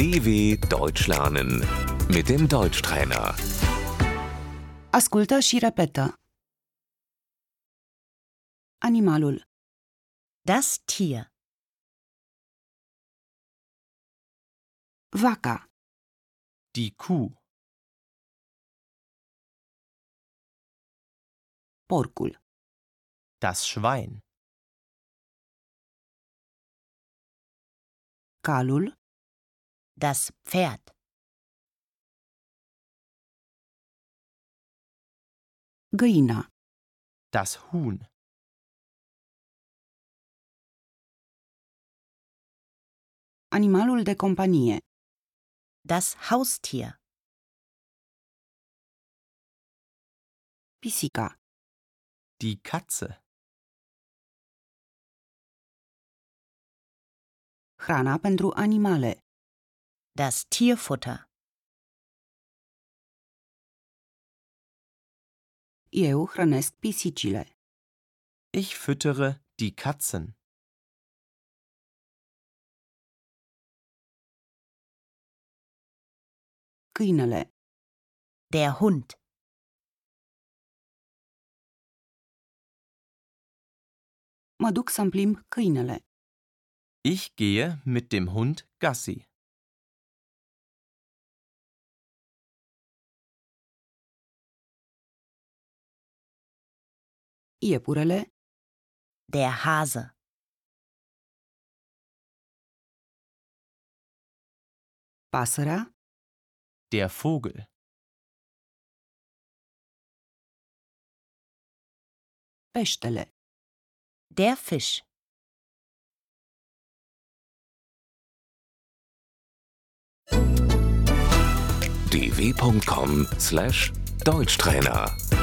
DW Deutsch lernen mit dem Deutschtrainer. Ascultă și repetă. Animalul, Das Tier. vaca, Die Kuh, porcul, das Schwein, calul, Das Pferd. găina, das Huhn, animalul de companie, Das Haustier. pisica, die Katze, hrana pentru animale, Das Tierfutter. eu hrănesc pisicile, ich füttere die Katzen, câinele, Der Hund. mă duc să-mi plimb câinele, ich gehe mit dem Hund Gassi, iepurele, Der Hase. pasărea, der Vogel, peștele, Der Fisch. dw.com/deutschtrainer